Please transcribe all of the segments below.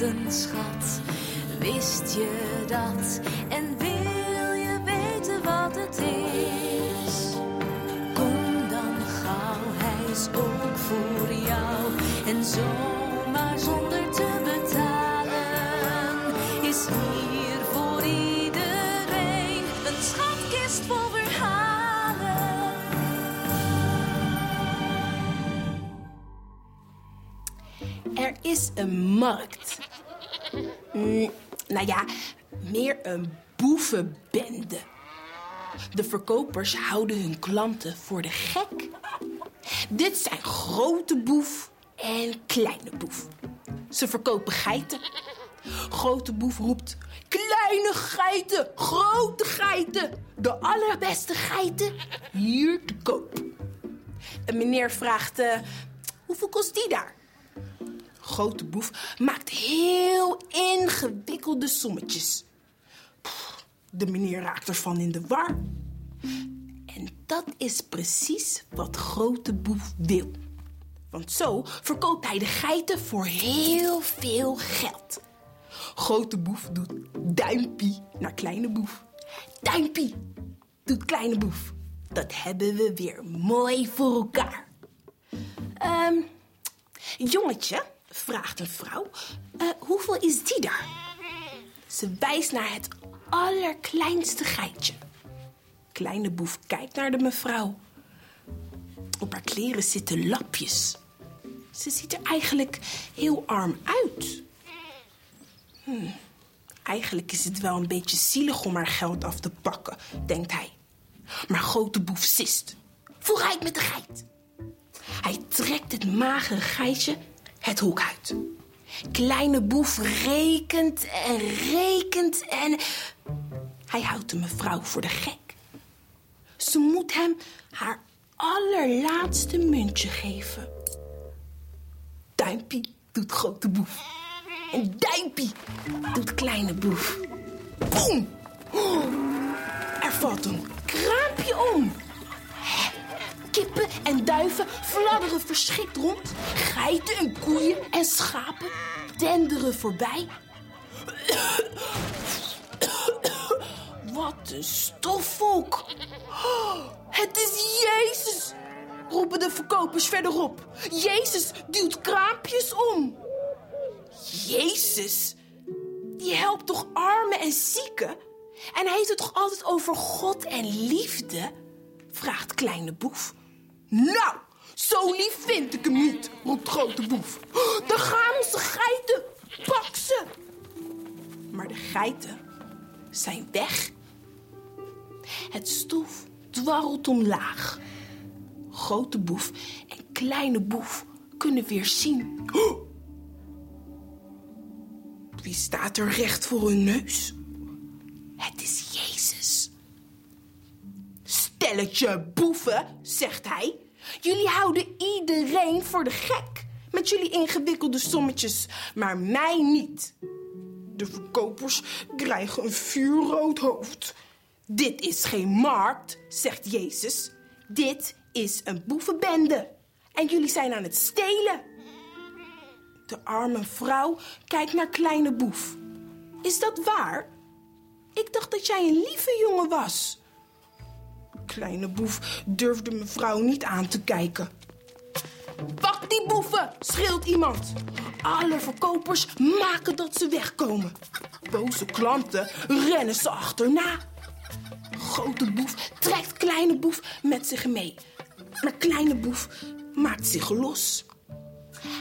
een schat. Wist je dat? En wil je weten wat het is? Kom dan gauw, hij is ook voor jou. En zomaar zonder te betalen is hier voor iedereen een schatkist vol verhalen. Er is een markt. Mm, nou ja, meer een boevenbende. De verkopers houden hun klanten voor de gek. Dit zijn grote boef en kleine boef. Ze verkopen geiten. Grote boef roept: Kleine geiten, grote geiten. De allerbeste geiten hier te koop. Een meneer vraagt: eh, Hoeveel kost die daar? Grote boef maakt heel ingewikkelde sommetjes. De meneer raakt ervan in de war. En dat is precies wat Grote Boef wil. Want zo verkoopt hij de geiten voor heel veel geld. Grote Boef doet duimpie naar Kleine Boef. Duimpie doet Kleine Boef. Dat hebben we weer mooi voor elkaar. Ehm, jongetje, vraagt een vrouw, "Eh, hoeveel is die daar? Ze wijst naar het allerkleinste geitje. Kleine boef kijkt naar de mevrouw. Op haar kleren zitten lapjes. Ze ziet er eigenlijk heel arm uit. Hm, eigenlijk is het wel een beetje zielig om haar geld af te pakken, denkt hij. Maar grote boef sist. Vooruit met de geit. Hij trekt het magere geitje het hok uit. Kleine boef rekent en rekent en... Hij houdt de mevrouw voor de gek. Ze moet hem haar allerlaatste muntje geven. Duimpie doet grote boef. En Duimpie doet kleine boef. Boem! Oh, er valt een kraampje om. Kippen en duiven fladderen verschrikt rond. Geiten en koeien en schapen denderen voorbij. Wat een stofvolk. Het is Jezus, roepen de verkopers verderop. Jezus duwt kraampjes om. Jezus, die helpt toch armen en zieken? En hij heeft het toch altijd over God en liefde? Vraagt kleine boef. Nou, zo lief vind ik hem niet, roept grote boef. Dan gaan onze geiten, pak ze. Maar de geiten zijn weg. Het stof dwarrelt omlaag. Grote boef en kleine boef kunnen weer zien. Wie staat er recht voor hun neus? Het is Jezus. Stelletje boeven, zegt hij. Jullie houden iedereen voor de gek met jullie ingewikkelde sommetjes, maar mij niet. De verkopers krijgen een vuurrood hoofd. Dit is geen markt, zegt Jezus. Dit is een boevenbende. En jullie zijn aan het stelen. De arme vrouw kijkt naar kleine boef. Is dat waar? Ik dacht dat jij een lieve jongen was. Kleine boef durfde mevrouw niet aan te kijken. Pak die boeven, schreeuwt iemand. Alle verkopers maken dat ze wegkomen. Boze klanten rennen ze achterna. Grote boef trekt kleine boef met zich mee. Maar kleine boef maakt zich los.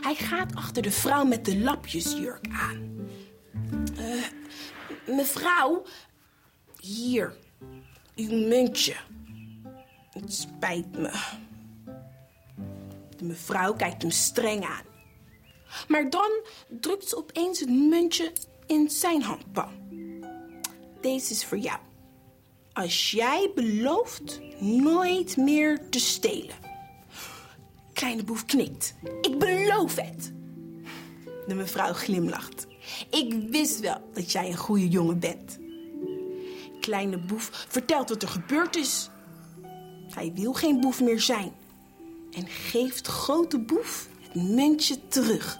Hij gaat achter de vrouw met de lapjesjurk aan. Eh, mevrouw, hier, uw muntje. Het spijt me. De mevrouw kijkt hem streng aan. Maar dan drukt ze opeens het muntje in zijn handpalm. Deze is voor jou. Als jij belooft nooit meer te stelen. Kleine boef knikt. Ik beloof het. De mevrouw glimlacht. Ik wist wel dat jij een goede jongen bent. Kleine boef vertelt wat er gebeurd is. Hij wil geen boef meer zijn. En geeft grote boef het muntje terug.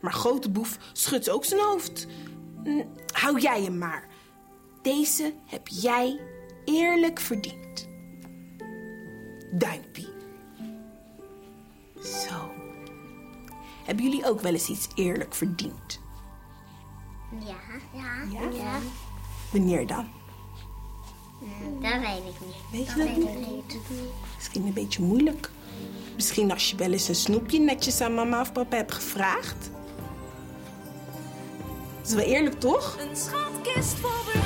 Maar grote boef schudt ook zijn hoofd. Hm, hou jij hem maar. Deze heb jij eerlijk verdiend. Duimpie. Zo. Hebben jullie ook wel eens iets eerlijk verdiend? Ja. Ja? Ja. Wanneer dan? Dat weet ik niet. Weet je dat niet? Misschien een beetje moeilijk. Misschien als je wel eens een snoepje netjes aan mama of papa hebt gevraagd. Dat is wel eerlijk, toch? Een schatkist vol